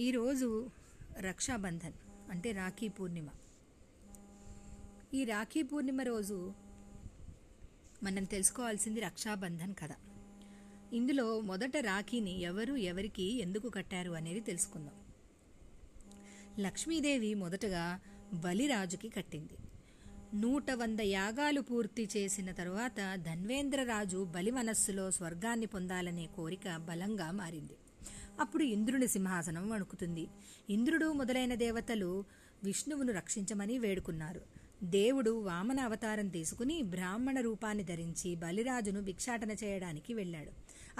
ఈరోజు రక్షాబంధన్ అంటే రాఖీ పూర్ణిమ. ఈ రాఖీ పూర్ణిమ రోజు మనం తెలుసుకోవాల్సింది రక్షాబంధన్ కథ. ఇందులో మొదట రాఖీని ఎవరు ఎవరికి ఎందుకు కట్టారు అనేది తెలుసుకుందాం. లక్ష్మీదేవి మొదటగా బలిరాజుకి కట్టింది. నూట వంద యాగాలు పూర్తి చేసిన తరువాత ధన్వేంద్రరాజు బలి మనస్సులో స్వర్గాన్ని పొందాలనే కోరిక బలంగా మారింది. అప్పుడు ఇంద్రుని సింహాసనం వణుకుతుంది. ఇంద్రుడు మొదలైన దేవతలు విష్ణువును రక్షించమని వేడుకున్నారు. దేవుడు వామన అవతారం తీసుకుని బ్రాహ్మణ రూపాన్ని ధరించి బలిరాజును భిక్షాటన చేయడానికి వెళ్ళాడు.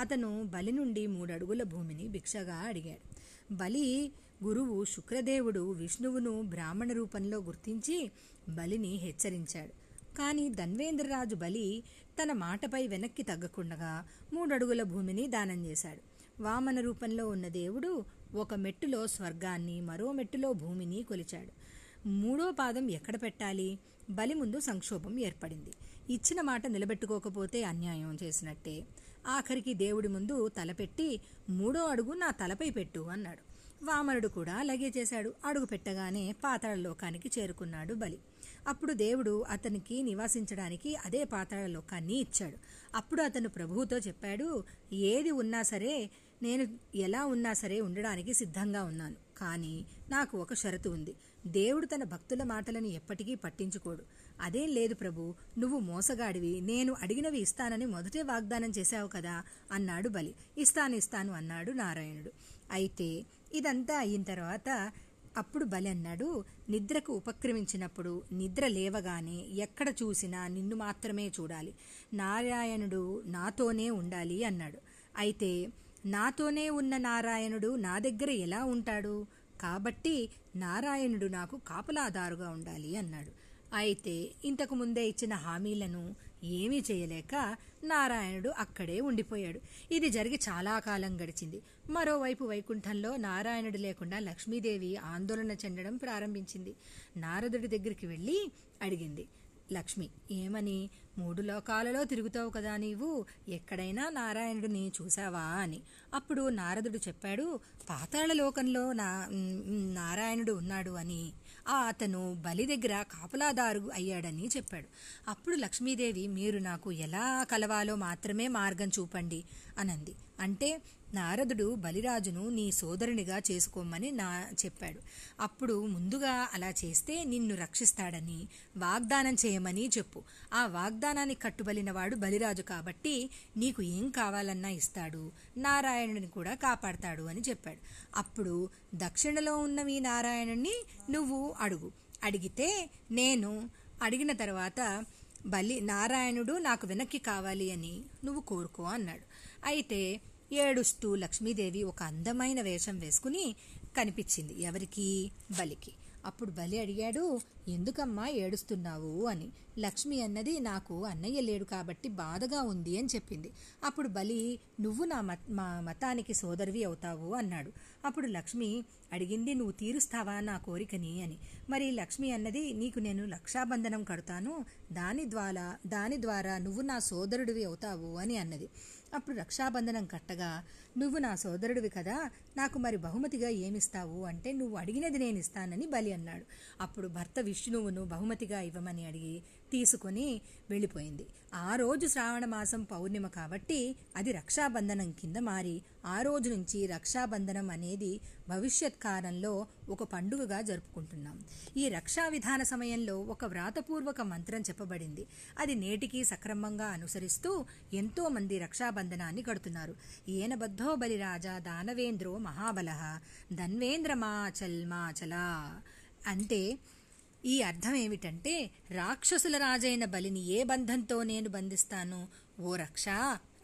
అతను బలి నుండి మూడడుగుల భూమిని భిక్షగా అడిగాడు. బలి గురువు శుక్రదేవుడు విష్ణువును బ్రాహ్మణ రూపంలో గుర్తించి బలిని హెచ్చరించాడు. కానీ ధన్వేంద్రరాజు బలి తన మాటపై వెనక్కి తగ్గకుండగా మూడడుగుల భూమిని దానం చేశాడు. వామన రూపంలో ఉన్న దేవుడు ఒక మెట్టులో స్వర్గాన్ని మరో మెట్టులో భూమిని కొలిచాడు. మూడో పాదం ఎక్కడ పెట్టాలి? బలి ముందు సంక్షోభం ఏర్పడింది. ఇచ్చిన మాట నిలబెట్టుకోకపోతే అన్యాయం చేసినట్టే. ఆఖరికి దేవుడి ముందు తలపెట్టి మూడో అడుగు నా తలపై పెట్టు అన్నాడు. వామనుడు కూడా అలాగే చేశాడు. అడుగు పెట్టగానే పాతాళ లోకానికి చేరుకున్నాడు బలి. అప్పుడు దేవుడు అతనికి నివాసించడానికి అదే పాతాళ లోకాన్ని ఇచ్చాడు. అప్పుడు అతను ప్రభువుతో చెప్పాడు ఏది ఉన్నా సరే నేను ఎలా ఉన్నా సరే ఉండడానికి సిద్ధంగా ఉన్నాను. కానీ నాకు ఒక షరతు ఉంది. దేవుడు తన భక్తుల మాటలను ఎప్పటికీ పట్టించుకోడు. అదేం లేదు ప్రభు నువ్వు మోసగాడివి. నేను అడిగినవి ఇస్తానని మొదటే వాగ్దానం చేశావు కదా అన్నాడు బలి. ఇస్తాను ఇస్తాను అన్నాడు నారాయణుడు. అయితే ఇదంతా అయిన తర్వాత అప్పుడు బలి అన్నాడు నిద్రకు ఉపక్రమించినప్పుడు నిద్ర లేవగానే ఎక్కడ చూసినా నిన్ను మాత్రమే చూడాలి. నారాయణుడు నాతోనే ఉండాలి అన్నాడు. అయితే నాతోనే ఉన్న నారాయణుడు నా దగ్గర ఎలా ఉంటాడు? కాబట్టి నారాయణుడు నాకు కాపలాదారుగా ఉండాలి అన్నాడు. అయితే ఇంతకు ముందే ఇచ్చిన హామీలను ఏమీ చేయలేక నారాయణుడు అక్కడే ఉండిపోయాడు. ఇది జరిగి చాలా కాలం గడిచింది. మరోవైపు వైకుంఠంలో నారాయణుడు లేకుండా లక్ష్మీదేవి ఆందోళన చెందడం ప్రారంభించింది. నారదుడి దగ్గరికి వెళ్ళి అడిగింది లక్ష్మి ఏమని? మూడు లోకాలలో తిరుగుతావు కదా నీవు. ఎక్కడైనా నారాయణుడిని చూసావా అని. అప్పుడు నారదుడు చెప్పాడు పాతాళ లోకంలో నా నారాయణుడు ఉన్నాడు అని. ఆ అతను బలి దగ్గర కాపలాదారు అయ్యాడని చెప్పాడు. అప్పుడు లక్ష్మీదేవి మీరు నాకు ఎలా కలవాలో మాత్రమే మార్గం చూపండి అనంది. అంటే నారదుడు బలిరాజును నీ సోదరునిగా చేసుకోమని నా చెప్పాడు. అప్పుడు ముందుగా అలా చేస్తే నిన్ను రక్షిస్తాడని వాగ్దానం చేయమని చెప్పు. ఆ వాగ్దానాన్ని కట్టుబలినవాడు బలిరాజు కాబట్టి నీకు ఏం కావాలన్నా ఇస్తాడు. నారాయణుని కూడా కాపాడతాడు అని చెప్పాడు. అప్పుడు దక్షిణలో ఉన్నవి నారాయణుణ్ణి నువ్వు అడుగు. అడిగితే నేను అడిగిన తర్వాత బలి నారాయణుడు నాకు వెనక్కి కావాలి అని నువ్వు కోరుకో అన్నాడు. అయితే ఏడుస్తూ లక్ష్మీదేవి ఒక అందమైన వేషం వేసుకుని కనిపించింది ఎవరికి? బలికి. అప్పుడు బలి అడిగాడు ఎందుకమ్మా ఏడుస్తున్నావు? అని. లక్ష్మి అన్నది నాకు అన్నయ్య లేడు కాబట్టి బాధగా ఉంది అని చెప్పింది. అప్పుడు బలి నువ్వు నా మత మా మతానికి సోదరివి అవుతావు అన్నాడు. అప్పుడు లక్ష్మి అడిగింది నువ్వు తీరుస్తావా నా కోరికని అని. మరి లక్ష్మి అన్నది నీకు నేను లక్షాబంధనం కడతాను దాని ద్వారా దాని ద్వారా నువ్వు నా సోదరుడివి అవుతావు అని అన్నది. అప్పుడు రక్షాబంధనం కట్టగా నువ్వు నా సోదరుడివి కదా నాకు మరి బహుమతిగా ఏమిస్తావు అంటే నువ్వు అడిగినది నేను ఇస్తానని బలి అన్నాడు. అప్పుడు భర్త విష్ణువును బహుమతిగా ఇవ్వమని అడిగి తీసుకొని వెళ్ళిపోయింది. ఆ రోజు శ్రావణ మాసం పౌర్ణిమ కాబట్టి అది రక్షాబంధనం కింద మారి ఆ రోజు నుంచి రక్షాబంధనం అనేది భవిష్యత్ కాలంలో ఒక పండుగగా జరుపుకుంటున్నాం. ఈ రక్షా విధాన సమయంలో ఒక వ్రాతపూర్వక మంత్రం చెప్పబడింది. అది నేటికి సక్రమంగా అనుసరిస్తూ ఎంతో మంది రక్షాబంధనాన్ని కడుతున్నారు. ఏనబద్ధో బలిరాజా దానవేంద్రో మహాబల ధన్వేంద్ర మాచల్ మాచలా అంటే ఈ అర్థం ఏమిటంటే రాక్షసుల రాజైన బలిని ఏ బంధంతో నేను బంధిస్తాను? ఓ రక్ష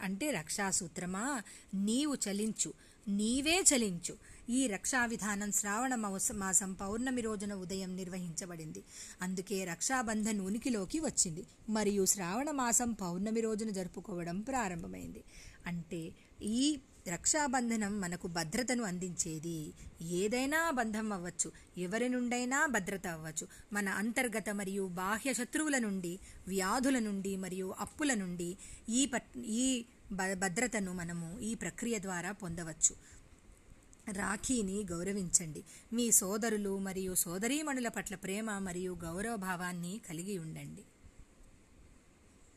అంటే రక్షాసూత్రమా? నీవు చలించు నీవే చలించు. ఈ రక్షా విధానం శ్రావణ మాసం పౌర్ణమి రోజున ఉదయం నిర్వహించబడింది. అందుకే రక్షాబంధన్ ఉనికిలోకి వచ్చింది. మరియు శ్రావణ మాసం పౌర్ణమి రోజున జరుపుకోవడం ప్రారంభమైంది. అంటే ఈ రక్షాబంధనం మనకు భద్రతను అందించేది ఏదైనా బంధం అవ్వచ్చు ఎవరి నుండైనా భద్రత అవ్వచ్చు. మన అంతర్గత మరియు బాహ్య శత్రువుల నుండి వ్యాధుల నుండి మరియు అప్పుల నుండి ఈ పట్ ఈ భద్రతను మనము ఈ ప్రక్రియ ద్వారా పొందవచ్చు. రాఖీని గౌరవించండి. మీ సోదరులు మరియు సోదరీమణుల పట్ల ప్రేమ మరియు గౌరవ భావాన్ని కలిగి ఉండండి.